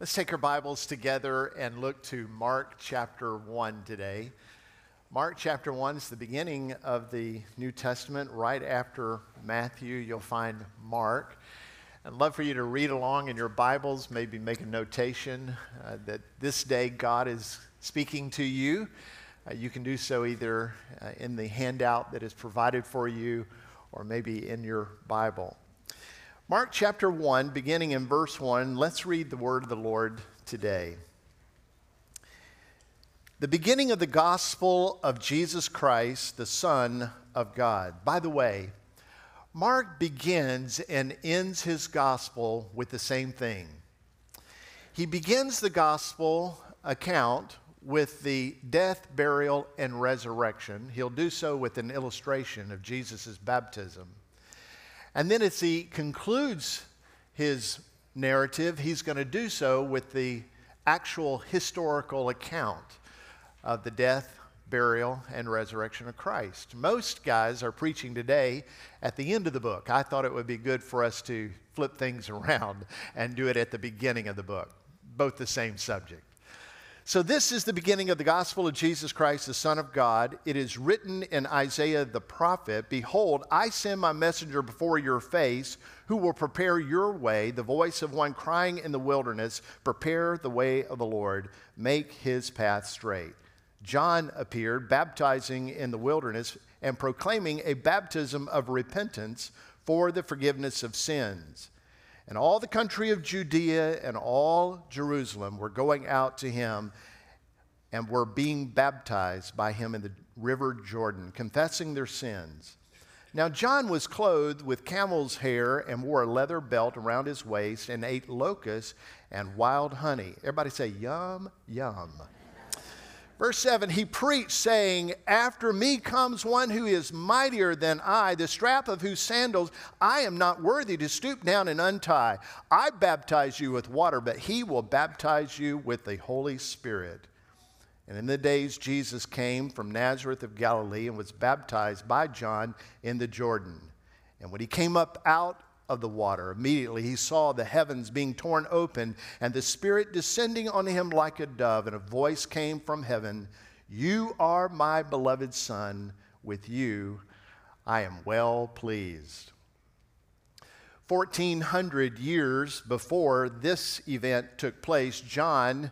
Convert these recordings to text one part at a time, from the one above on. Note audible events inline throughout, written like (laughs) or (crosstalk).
Let's take our Bibles together and look to Mark chapter 1 today. Mark chapter 1 is the beginning of the New Testament. Right after Matthew, you'll find Mark. I'd love for you to read along in your Bibles, maybe make a notation uh, that this day God is speaking to you. Uh, you can do so either uh, in the handout that is provided for you or maybe in your Bible. Mark chapter 1, beginning in verse 1, let's read the word of the Lord today. The beginning of the gospel of Jesus Christ, the Son of God. By the way, Mark begins and ends his gospel with the same thing. He begins the gospel account with the death, burial, and resurrection. He'll do so with an illustration of Jesus' baptism. And then as he concludes his narrative, he's going to do so with the actual historical account of the death, burial, and resurrection of Christ. Most guys are preaching today at the end of the book. I thought it would be good for us to flip things (laughs) around and do it at the beginning of the book, both the same subject. So, this is the beginning of the gospel of Jesus Christ, the Son of God. It is written in Isaiah the prophet Behold, I send my messenger before your face, who will prepare your way, the voice of one crying in the wilderness, Prepare the way of the Lord, make his path straight. John appeared, baptizing in the wilderness and proclaiming a baptism of repentance for the forgiveness of sins and all the country of Judea and all Jerusalem were going out to him and were being baptized by him in the river Jordan, confessing their sins. Now, John was clothed with camel's hair and wore a leather belt around his waist and ate locusts and wild honey. Everybody say, Yum, yum. Verse 7 He preached, saying, After me comes one who is mightier than I, the strap of whose sandals I am not worthy to stoop down and untie. I baptize you with water, but he will baptize you with the Holy Spirit. And in the days Jesus came from Nazareth of Galilee and was baptized by John in the Jordan. And when he came up out of the water. Immediately he saw the heavens being torn open and the Spirit descending on him like a dove, and a voice came from heaven You are my beloved Son, with you I am well pleased. 1400 years before this event took place, John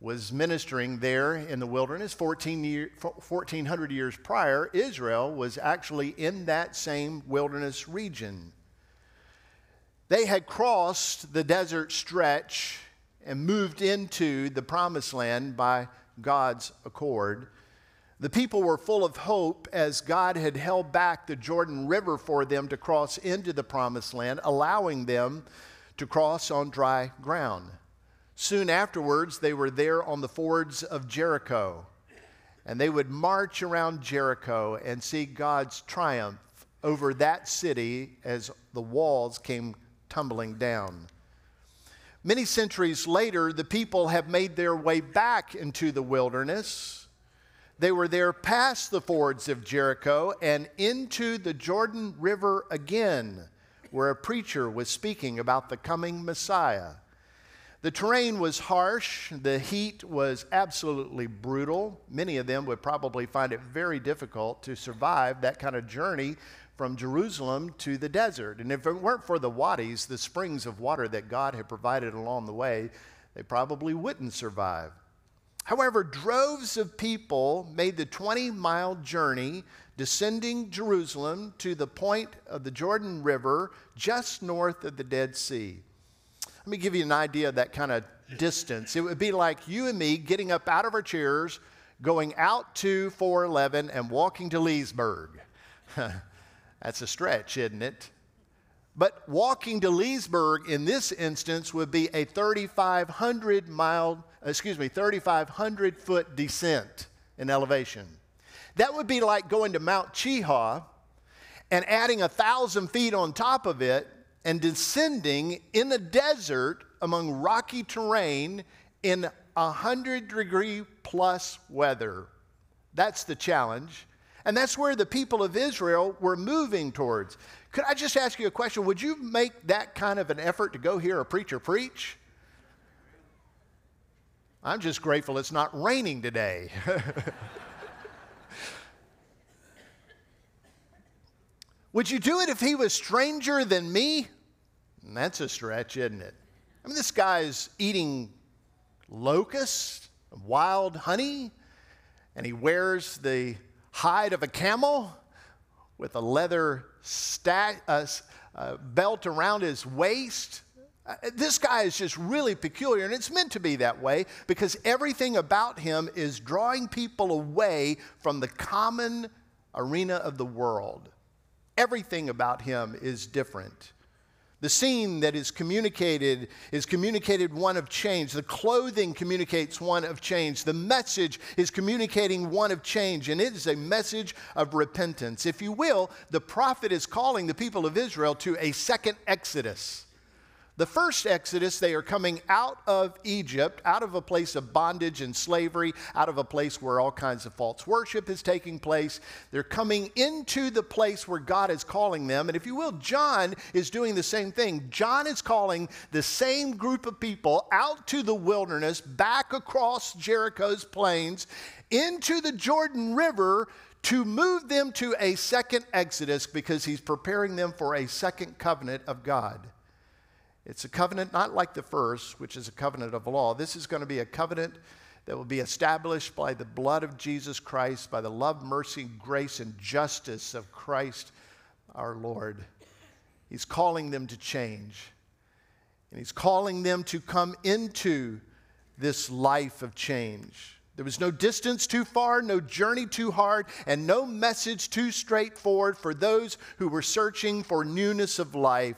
was ministering there in the wilderness. 14 year, 1400 years prior, Israel was actually in that same wilderness region. They had crossed the desert stretch and moved into the promised land by God's accord. The people were full of hope as God had held back the Jordan River for them to cross into the promised land, allowing them to cross on dry ground. Soon afterwards, they were there on the fords of Jericho, and they would march around Jericho and see God's triumph over that city as the walls came tumbling down. Many centuries later, the people have made their way back into the wilderness. They were there past the fords of Jericho and into the Jordan River again, where a preacher was speaking about the coming Messiah. The terrain was harsh, the heat was absolutely brutal. Many of them would probably find it very difficult to survive that kind of journey from Jerusalem to the desert. And if it weren't for the wadis, the springs of water that God had provided along the way, they probably wouldn't survive. However, droves of people made the 20 mile journey descending Jerusalem to the point of the Jordan River just north of the Dead Sea. Let me give you an idea of that kind of distance. It would be like you and me getting up out of our chairs, going out to 411 and walking to Leesburg. (laughs) That's a stretch, isn't it? But walking to Leesburg in this instance would be a 3,500 mile, excuse me, 3,500 foot descent in elevation. That would be like going to Mount Cheaha and adding a thousand feet on top of it and descending in the desert among rocky terrain in 100 degree plus weather. That's the challenge. And that's where the people of Israel were moving towards. Could I just ask you a question? Would you make that kind of an effort to go hear a preacher preach? I'm just grateful it's not raining today. (laughs) Would you do it if he was stranger than me? That's a stretch, isn't it? I mean, this guy's eating locusts, wild honey, and he wears the hide of a camel with a leather sta- uh, uh, belt around his waist. Uh, this guy is just really peculiar, and it's meant to be that way because everything about him is drawing people away from the common arena of the world. Everything about him is different. The scene that is communicated is communicated one of change. The clothing communicates one of change. The message is communicating one of change, and it is a message of repentance. If you will, the prophet is calling the people of Israel to a second exodus. The first Exodus, they are coming out of Egypt, out of a place of bondage and slavery, out of a place where all kinds of false worship is taking place. They're coming into the place where God is calling them. And if you will, John is doing the same thing. John is calling the same group of people out to the wilderness, back across Jericho's plains, into the Jordan River to move them to a second Exodus because he's preparing them for a second covenant of God. It's a covenant not like the first, which is a covenant of law. This is going to be a covenant that will be established by the blood of Jesus Christ, by the love, mercy, grace, and justice of Christ our Lord. He's calling them to change. And He's calling them to come into this life of change. There was no distance too far, no journey too hard, and no message too straightforward for those who were searching for newness of life.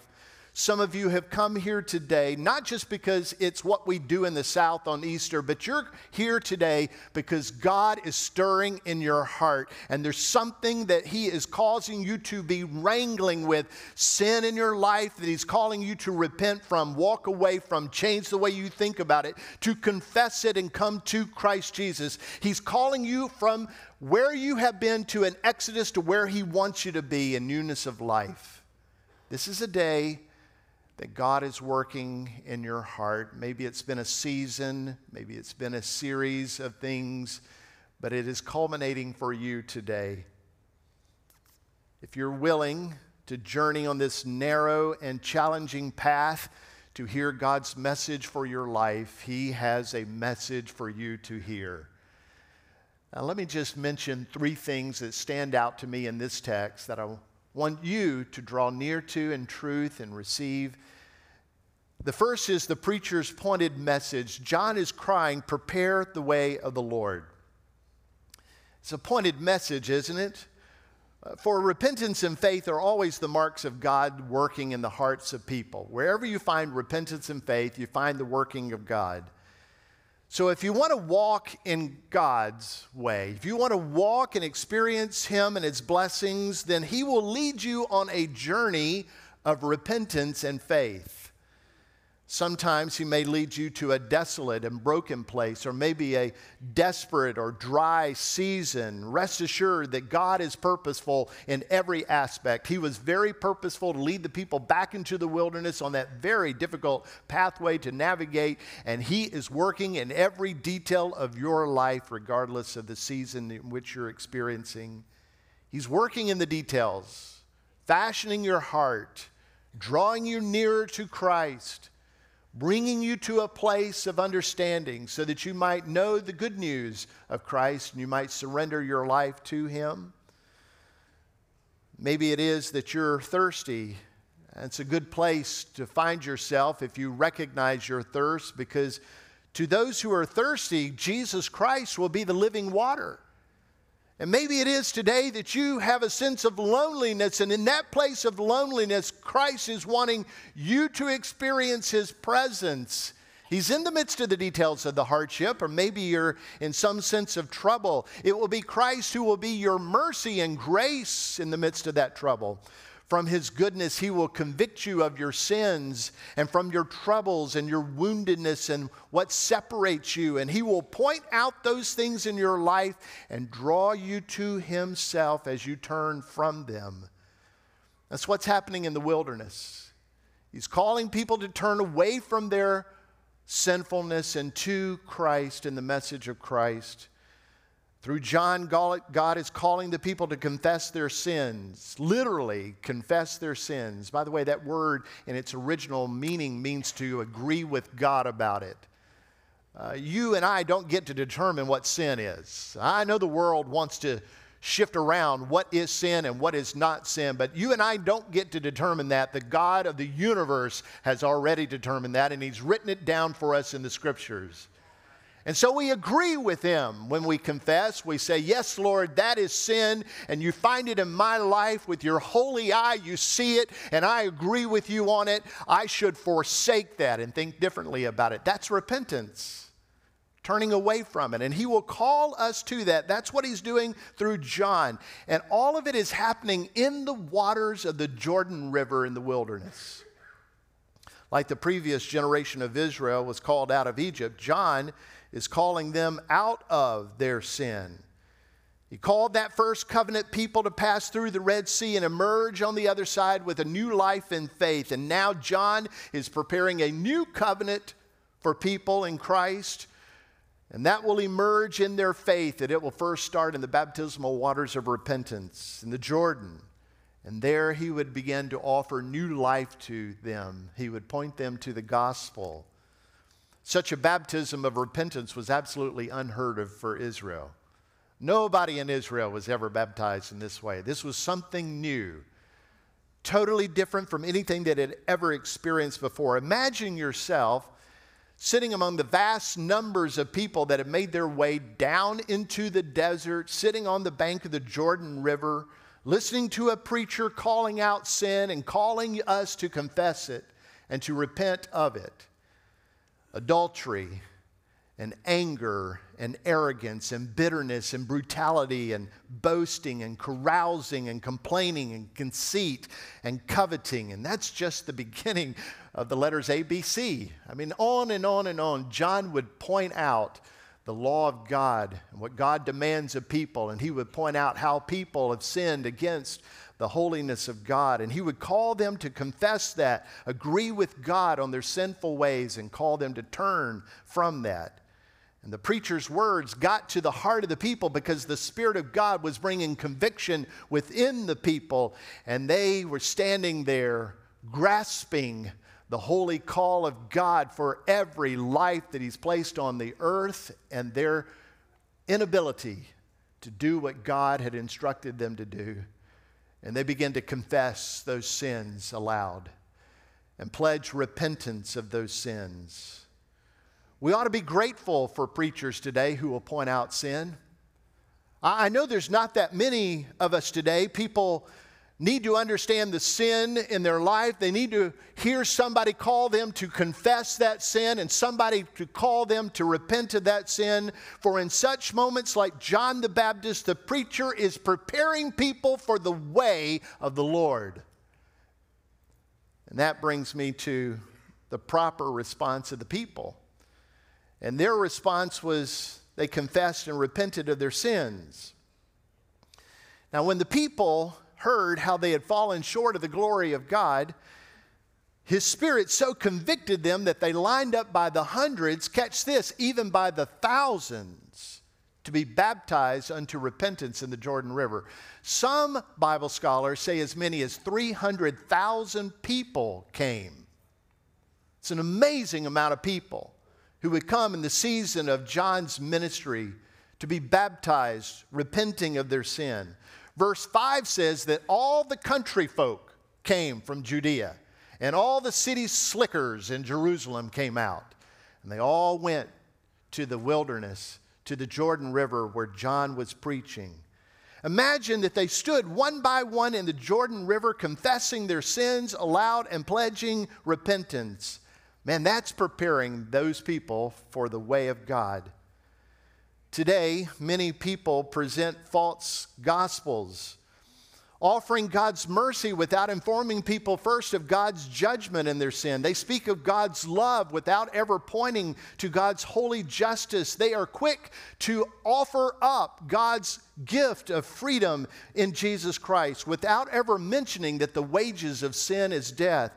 Some of you have come here today, not just because it's what we do in the South on Easter, but you're here today because God is stirring in your heart. And there's something that He is causing you to be wrangling with sin in your life that He's calling you to repent from, walk away from, change the way you think about it, to confess it and come to Christ Jesus. He's calling you from where you have been to an exodus to where He wants you to be in newness of life. This is a day that God is working in your heart. Maybe it's been a season, maybe it's been a series of things, but it is culminating for you today. If you're willing to journey on this narrow and challenging path to hear God's message for your life, He has a message for you to hear. Now, let me just mention three things that stand out to me in this text that I want you to draw near to in truth and receive. The first is the preacher's pointed message. John is crying, Prepare the way of the Lord. It's a pointed message, isn't it? Uh, for repentance and faith are always the marks of God working in the hearts of people. Wherever you find repentance and faith, you find the working of God. So, if you want to walk in God's way, if you want to walk and experience Him and His blessings, then He will lead you on a journey of repentance and faith. Sometimes He may lead you to a desolate and broken place, or maybe a desperate or dry season. Rest assured that God is purposeful in every aspect. He was very purposeful to lead the people back into the wilderness on that very difficult pathway to navigate, and He is working in every detail of your life, regardless of the season in which you're experiencing. He's working in the details, fashioning your heart, drawing you nearer to Christ bringing you to a place of understanding so that you might know the good news of Christ and you might surrender your life to Him. Maybe it is that you're thirsty. It's a good place to find yourself if you recognize your thirst because to those who are thirsty, Jesus Christ will be the living water. And maybe it is today that you have a sense of loneliness, and in that place of loneliness, Christ is wanting you to experience His presence. He's in the midst of the details of the hardship, or maybe you're in some sense of trouble. It will be Christ who will be your mercy and grace in the midst of that trouble. From his goodness, he will convict you of your sins and from your troubles and your woundedness and what separates you. And he will point out those things in your life and draw you to himself as you turn from them. That's what's happening in the wilderness. He's calling people to turn away from their sinfulness and to Christ and the message of Christ. Through John, God is calling the people to confess their sins, literally confess their sins. By the way, that word in its original meaning means to agree with God about it. Uh, you and I don't get to determine what sin is. I know the world wants to shift around what is sin and what is not sin, but you and I don't get to determine that. The God of the universe has already determined that, and He's written it down for us in the scriptures. And so we agree with him when we confess. We say, Yes, Lord, that is sin, and you find it in my life with your holy eye. You see it, and I agree with you on it. I should forsake that and think differently about it. That's repentance, turning away from it. And he will call us to that. That's what he's doing through John. And all of it is happening in the waters of the Jordan River in the wilderness. Like the previous generation of Israel was called out of Egypt, John is calling them out of their sin. He called that first covenant people to pass through the Red Sea and emerge on the other side with a new life in faith. And now John is preparing a new covenant for people in Christ. And that will emerge in their faith, that it will first start in the baptismal waters of repentance in the Jordan. And there he would begin to offer new life to them. He would point them to the gospel. Such a baptism of repentance was absolutely unheard of for Israel. Nobody in Israel was ever baptized in this way. This was something new, totally different from anything that had ever experienced before. Imagine yourself sitting among the vast numbers of people that had made their way down into the desert, sitting on the bank of the Jordan River, listening to a preacher calling out sin and calling us to confess it and to repent of it adultery and anger and arrogance and bitterness and brutality and boasting and carousing and complaining and conceit and coveting. And that's just the (laughs) beginning of the letters ABC. I mean, on and on and on. John would point out the law of God and what God demands of people, and he would point out how people have sinned against the holiness of God. And he would call them to confess that, agree with God on their sinful ways, and call them to turn from that. And the preacher's words got to the heart of the people because the Spirit of God was bringing conviction within the people, and they were standing there grasping the holy call of God for every life that He's placed on the earth and their inability to do what God had instructed them to do. And they begin to confess those sins aloud and pledge repentance of those sins. We ought to be grateful for preachers today who will point out sin. I know there's not that many of us today, people need to understand the sin in their life. They need to hear somebody call them to confess that sin and somebody to call them to repent of that sin. For in such moments like John the Baptist, the preacher is preparing people for the way of the Lord. And that brings me to the proper response of the people. And their response was they confessed and repented of their sins. Now, when the people heard how they had fallen short of the glory of God, his spirit so convicted them that they lined up by the hundreds, catch this, even by the thousands, to be baptized unto repentance in the Jordan River. Some Bible scholars say as many as 300,000 people came. It's an amazing amount of people who would come in the season of John's ministry to be baptized, repenting of their sin. Verse 5 says that all the country folk came from Judea, and all the city slickers in Jerusalem came out. And they all went to the wilderness, to the Jordan River where John was preaching. Imagine that they stood one by one in the Jordan River, confessing their sins aloud and pledging repentance. Man, that's preparing those people for the way of God. Today, many people present false gospels, offering God's mercy without informing people first of God's judgment in their sin. They speak of God's love without ever pointing to God's holy justice. They are quick to offer up God's gift of freedom in Jesus Christ without ever mentioning that the wages of sin is death.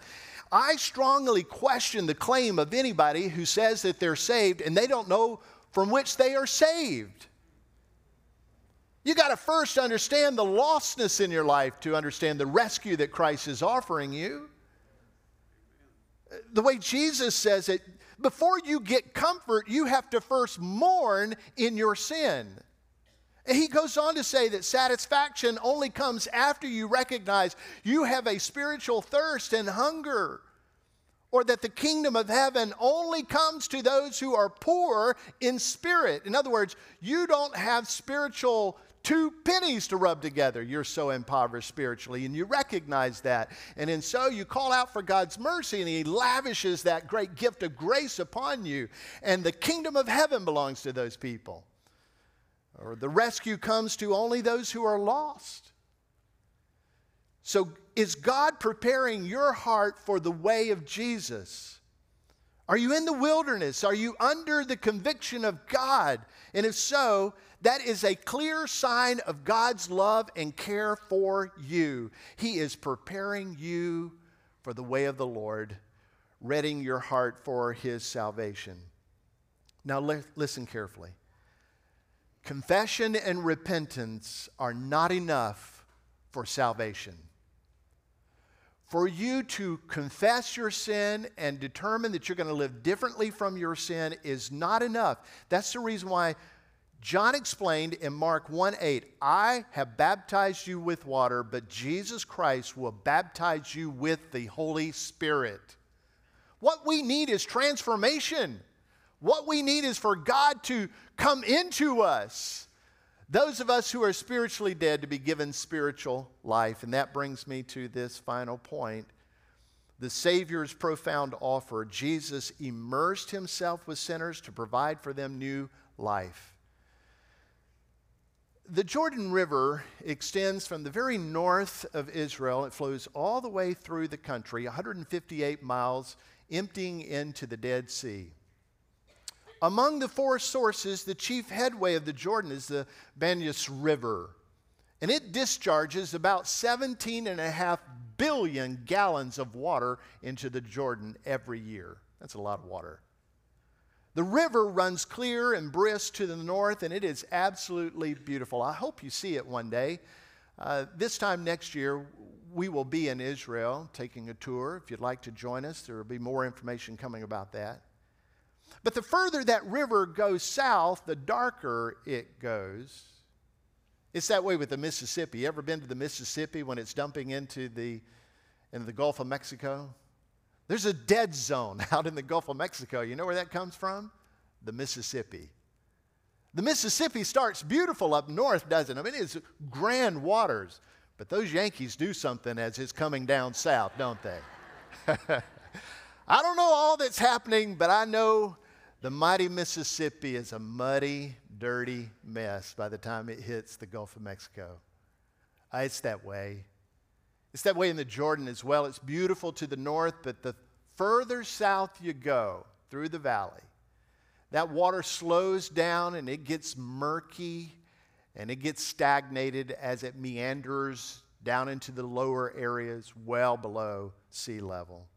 I strongly question the claim of anybody who says that they're saved and they don't know from which they are saved. You got to first understand the lostness in your life to understand the rescue that Christ is offering you. The way Jesus says it, before you get comfort, you have to first mourn in your sin. He goes on to say that satisfaction only comes after you recognize you have a spiritual thirst and hunger, or that the kingdom of heaven only comes to those who are poor in spirit. In other words, you don't have spiritual two pennies to rub together. You're so impoverished spiritually, and you recognize that. And in so you call out for God's mercy, and He lavishes that great gift of grace upon you. And the kingdom of heaven belongs to those people. Or the rescue comes to only those who are lost. So, is God preparing your heart for the way of Jesus? Are you in the wilderness? Are you under the conviction of God? And if so, that is a clear sign of God's love and care for you. He is preparing you for the way of the Lord, readying your heart for His salvation. Now, li- listen carefully. Confession and repentance are not enough for salvation. For you to confess your sin and determine that you're going to live differently from your sin is not enough. That's the reason why John explained in Mark 1 8, I have baptized you with water, but Jesus Christ will baptize you with the Holy Spirit. What we need is transformation. What we need is for God to come into us. Those of us who are spiritually dead to be given spiritual life. And that brings me to this final point. The Savior's profound offer. Jesus immersed himself with sinners to provide for them new life. The Jordan River extends from the very north of Israel. It flows all the way through the country, 158 miles, emptying into the Dead Sea. Among the four sources, the chief headway of the Jordan is the Banyas River, and it discharges about 17 and a half billion gallons of water into the Jordan every year. That's a lot of water. The river runs clear and brisk to the north, and it is absolutely beautiful. I hope you see it one day. Uh, this time next year, we will be in Israel taking a tour. If you'd like to join us, there will be more information coming about that. But the further that river goes south, the darker it goes. It's that way with the Mississippi. You ever been to the Mississippi when it's dumping into the, into the Gulf of Mexico? There's a dead zone (laughs) out in the Gulf of Mexico. You know where that comes from? The Mississippi. The Mississippi starts beautiful up north, doesn't it? I mean, it's grand waters. But those Yankees do something as it's coming down south, don't they? (laughs) I don't know all that's happening, but I know the mighty Mississippi is a muddy, dirty mess by the time it hits the Gulf of Mexico. Uh, it's that way. It's that way in the Jordan as well. It's beautiful to the north, but the further south you go through the valley, that water slows down and it gets murky and it gets stagnated as it meanders down into the lower areas well below sea level.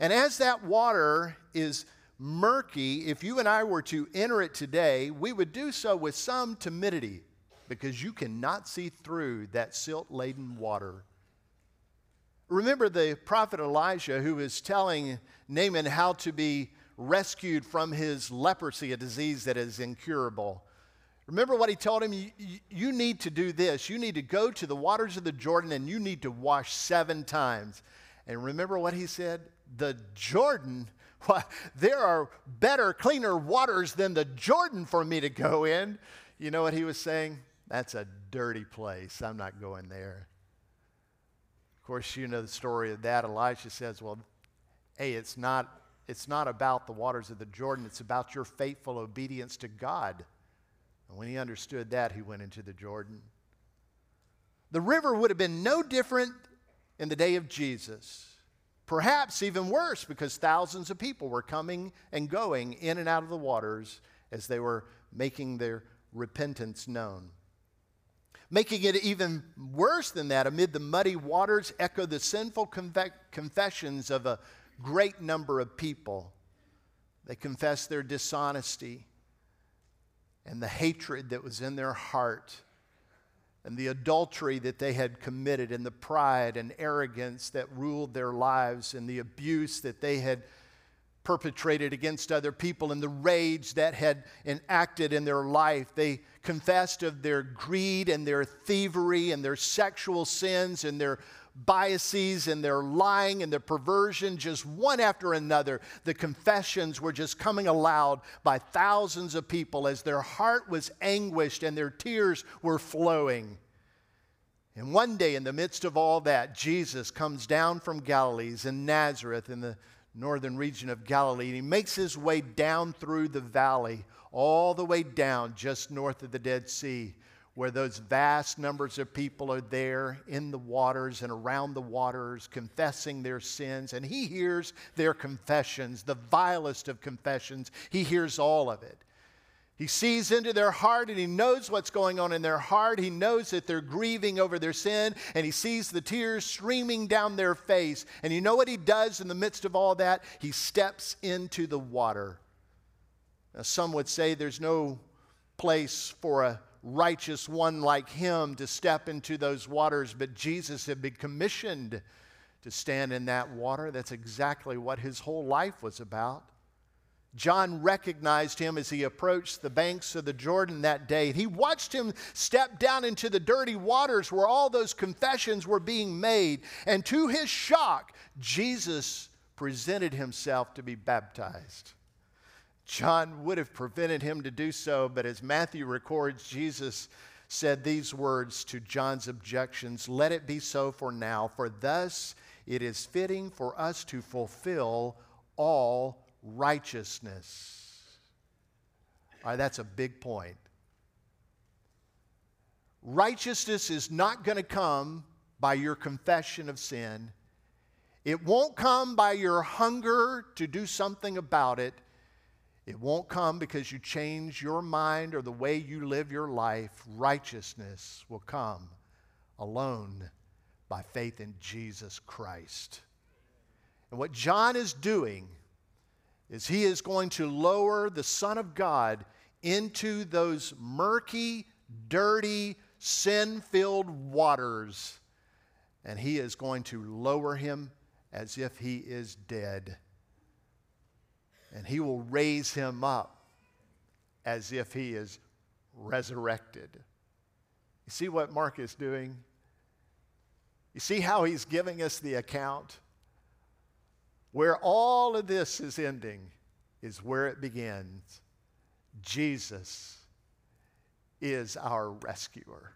And as that water is murky, if you and I were to enter it today, we would do so with some timidity because you cannot see through that silt laden water. Remember the prophet Elijah who was telling Naaman how to be rescued from his leprosy, a disease that is incurable. Remember what he told him? You, you, need to do this. You need to go to the waters of the Jordan and you need to wash seven times. And remember what he said? The Jordan, well, there are better, cleaner waters than the Jordan for me to go in. You know what he was saying? That's a dirty place. I'm not going there. Of course, you know the story of that. Elisha says, Well, hey, it's not, it's not about the waters of the Jordan, it's about your faithful obedience to God. And when he understood that, he went into the Jordan. The river would have been no different in the day of Jesus. Perhaps even worse because thousands of people were coming and going in and out of the waters as they were making their repentance known. Making it even worse than that, amid the muddy waters echo the sinful confessions of a great number of people. They confess their dishonesty and the hatred that was in their heart and the adultery that they had committed and the pride and arrogance that ruled their lives and the abuse that they had perpetrated against other people and the rage that had enacted in their life. They confessed of their greed and their thievery and their sexual sins and their biases and their lying and their perversion, just one after another. The confessions were just coming aloud by thousands of people as their heart was anguished and their tears were flowing. And one day, in the midst of all that, Jesus comes down from Galilee, in Nazareth in the northern region of Galilee. And he makes his way down through the valley, all the way down just north of the Dead Sea, where those vast numbers of people are there in the waters and around the waters, confessing their sins. And he hears their confessions, the vilest of confessions. He hears all of it. He sees into their heart and he knows what's going on in their heart. He knows that they're grieving over their sin and he sees the tears streaming down their face. And you know what he does in the midst of all that? He steps into the water. Now, some would say there's no place for a righteous one like him to step into those waters, but Jesus had been commissioned to stand in that water. That's exactly what his whole life was about. John recognized him as he approached the banks of the Jordan that day. He watched him step down into the dirty waters where all those confessions were being made. And to his shock, Jesus presented himself to be baptized. John would have prevented him to do so, but as Matthew records, Jesus said these words to John's objections Let it be so for now, for thus it is fitting for us to fulfill all righteousness. All right, that's a big point. Righteousness is not going to come by your confession of sin. It won't come by your hunger to do something about it. It won't come because you change your mind or the way you live your life. Righteousness will come alone by faith in Jesus Christ. And what John is doing is he is going to lower the Son of God into those murky, dirty, sin filled waters, and he is going to lower him as if he is dead. And he will raise him up as if he is resurrected. You see what Mark is doing? You see how he's giving us the account? Where all of this is ending is where it begins. Jesus is our rescuer.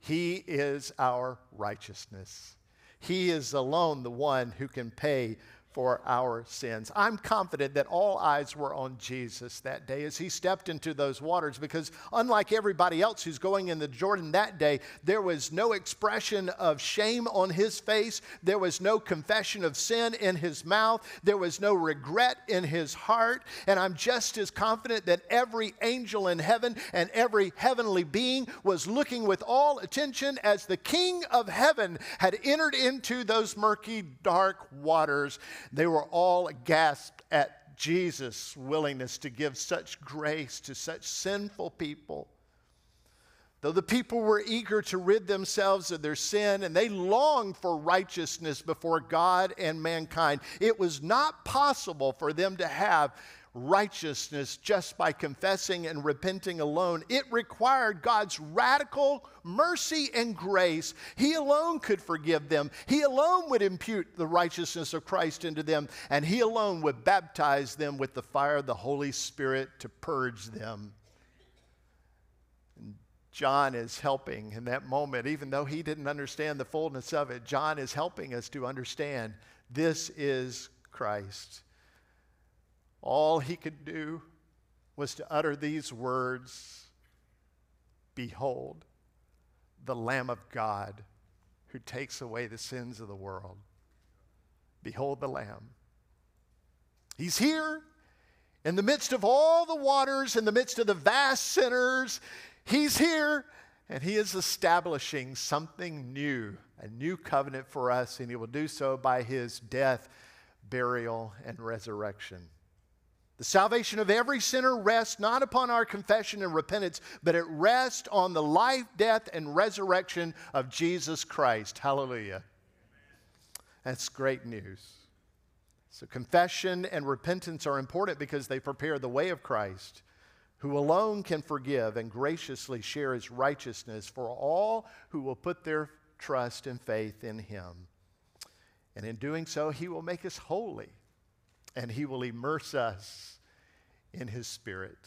He is our righteousness. He is alone the one who can pay for our sins. I'm confident that all eyes were on Jesus that day as he stepped into those waters because, unlike everybody else who's going in the Jordan that day, there was no expression of shame on his face. There was no confession of sin in his mouth. There was no regret in his heart. And I'm just as confident that every angel in heaven and every heavenly being was looking with all attention as the King of heaven had entered into those murky, dark waters they were all aghast at Jesus' willingness to give such grace to such sinful people. Though the people were eager to rid themselves of their sin and they longed for righteousness before God and mankind, it was not possible for them to have righteousness just by confessing and repenting alone. It required God's radical mercy and grace. He alone could forgive them, He alone would impute the righteousness of Christ into them, and He alone would baptize them with the fire of the Holy Spirit to purge them. John is helping in that moment, even though he didn't understand the fullness of it. John is helping us to understand this is Christ. All he could do was to utter these words Behold, the Lamb of God who takes away the sins of the world. Behold the Lamb. He's here in the midst of all the waters, in the midst of the vast sinners. He's here And he is establishing something new, a new covenant for us, and he will do so by his death, burial, and resurrection. The salvation of every sinner rests not upon our confession and repentance, but it rests on the life, death, and resurrection of Jesus Christ. Hallelujah. That's great news. So, confession and repentance are important because they prepare the way of Christ, who alone can forgive and graciously share his righteousness for all who will put their trust and faith in him. And in doing so, he will make us holy and he will immerse us in his spirit.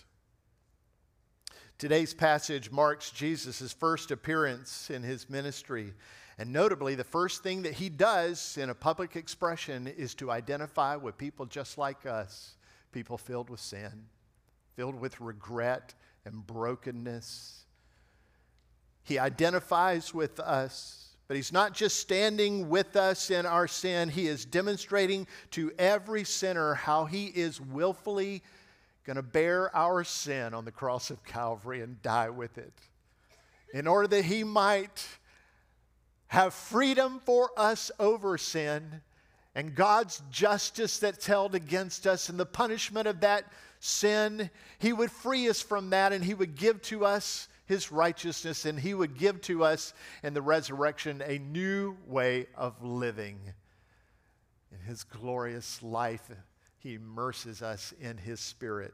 Today's passage marks Jesus' first appearance in his ministry. And notably, the first thing that he does in a public expression is to identify with people just like us, people filled with sin, filled with regret and brokenness. He identifies with us but he's not just standing with us in our sin, he is demonstrating to every sinner how he is willfully going to bear our sin on the cross of Calvary and die with it in order that he might have freedom for us over sin and God's justice that's held against us and the punishment of that sin. He would free us from that and he would give to us his righteousness, and he would give to us in the resurrection a new way of living. In his glorious life, he immerses us in his spirit.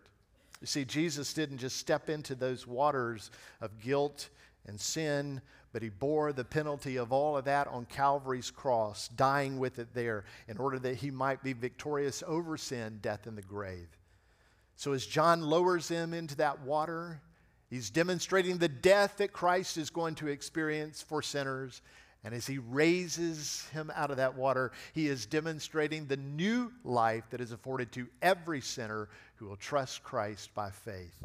You see, Jesus didn't just step into those waters of guilt and sin, but he bore the penalty of all of that on Calvary's cross, dying with it there in order that he might be victorious over sin, death, and the grave. So as John lowers him into that water, He's demonstrating the death that Christ is going to experience for sinners. And as he raises him out of that water, he is demonstrating the new life that is afforded to every sinner who will trust Christ by faith.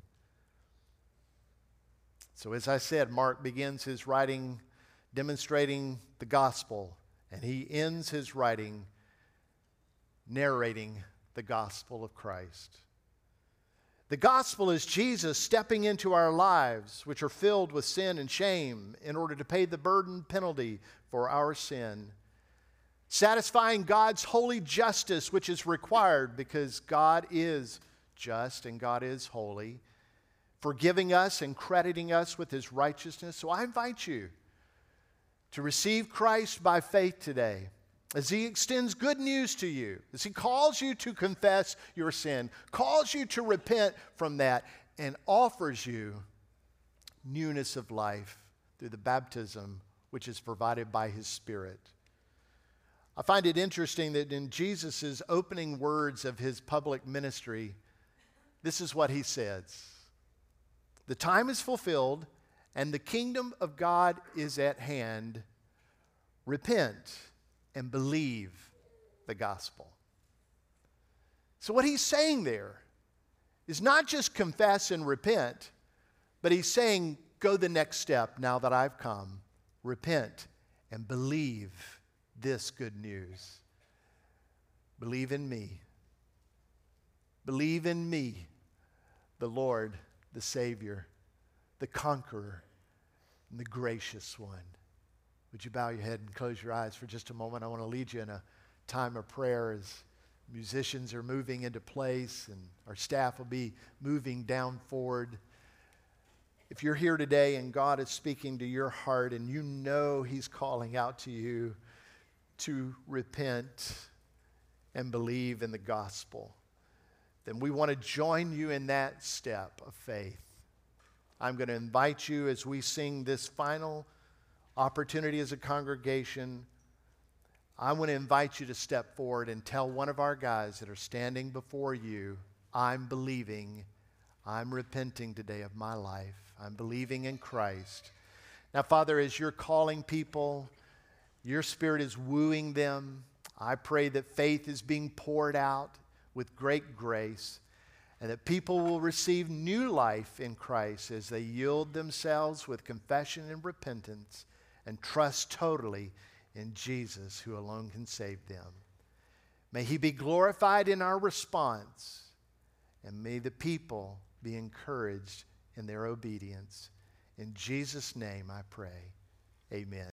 So, as I said, Mark begins his writing demonstrating the gospel, and he ends his writing narrating the gospel of Christ. The gospel is Jesus stepping into our lives, which are filled with sin and shame, in order to pay the burden penalty for our sin. Satisfying God's holy justice, which is required because God is just and God is holy. Forgiving us and crediting us with his righteousness. So I invite you to receive Christ by faith today as He extends good news to you, as He calls you to confess your sin, calls you to repent from that, and offers you newness of life through the baptism which is provided by His Spirit. I find it interesting that in Jesus' opening words of His public ministry, this is what He says The time is fulfilled, and the kingdom of God is at hand. Repent and believe the gospel. So, what he's saying there is not just confess and repent, but he's saying, go the next step now that I've come. Repent and believe this good news. Believe in me. Believe in me, the Lord, the Savior, the conqueror, and the gracious one. Would you bow your head and close your eyes for just a moment? I want to lead you in a time of prayer as musicians are moving into place and our staff will be moving down forward. If you're here today and God is speaking to your heart and you know He's calling out to you to repent and believe in the gospel, then we want to join you in that step of faith. I'm going to invite you as we sing this final opportunity as a congregation, I want to invite you to step forward and tell one of our guys that are standing before you, I'm believing, I'm repenting today of my life. I'm believing in Christ. Now, Father, as you're calling people, your Spirit is wooing them. I pray that faith is being poured out with great grace and that people will receive new life in Christ as they yield themselves with confession and repentance and trust totally in Jesus, who alone can save them. May He be glorified in our response, and may the people be encouraged in their obedience. In Jesus' name I pray. Amen.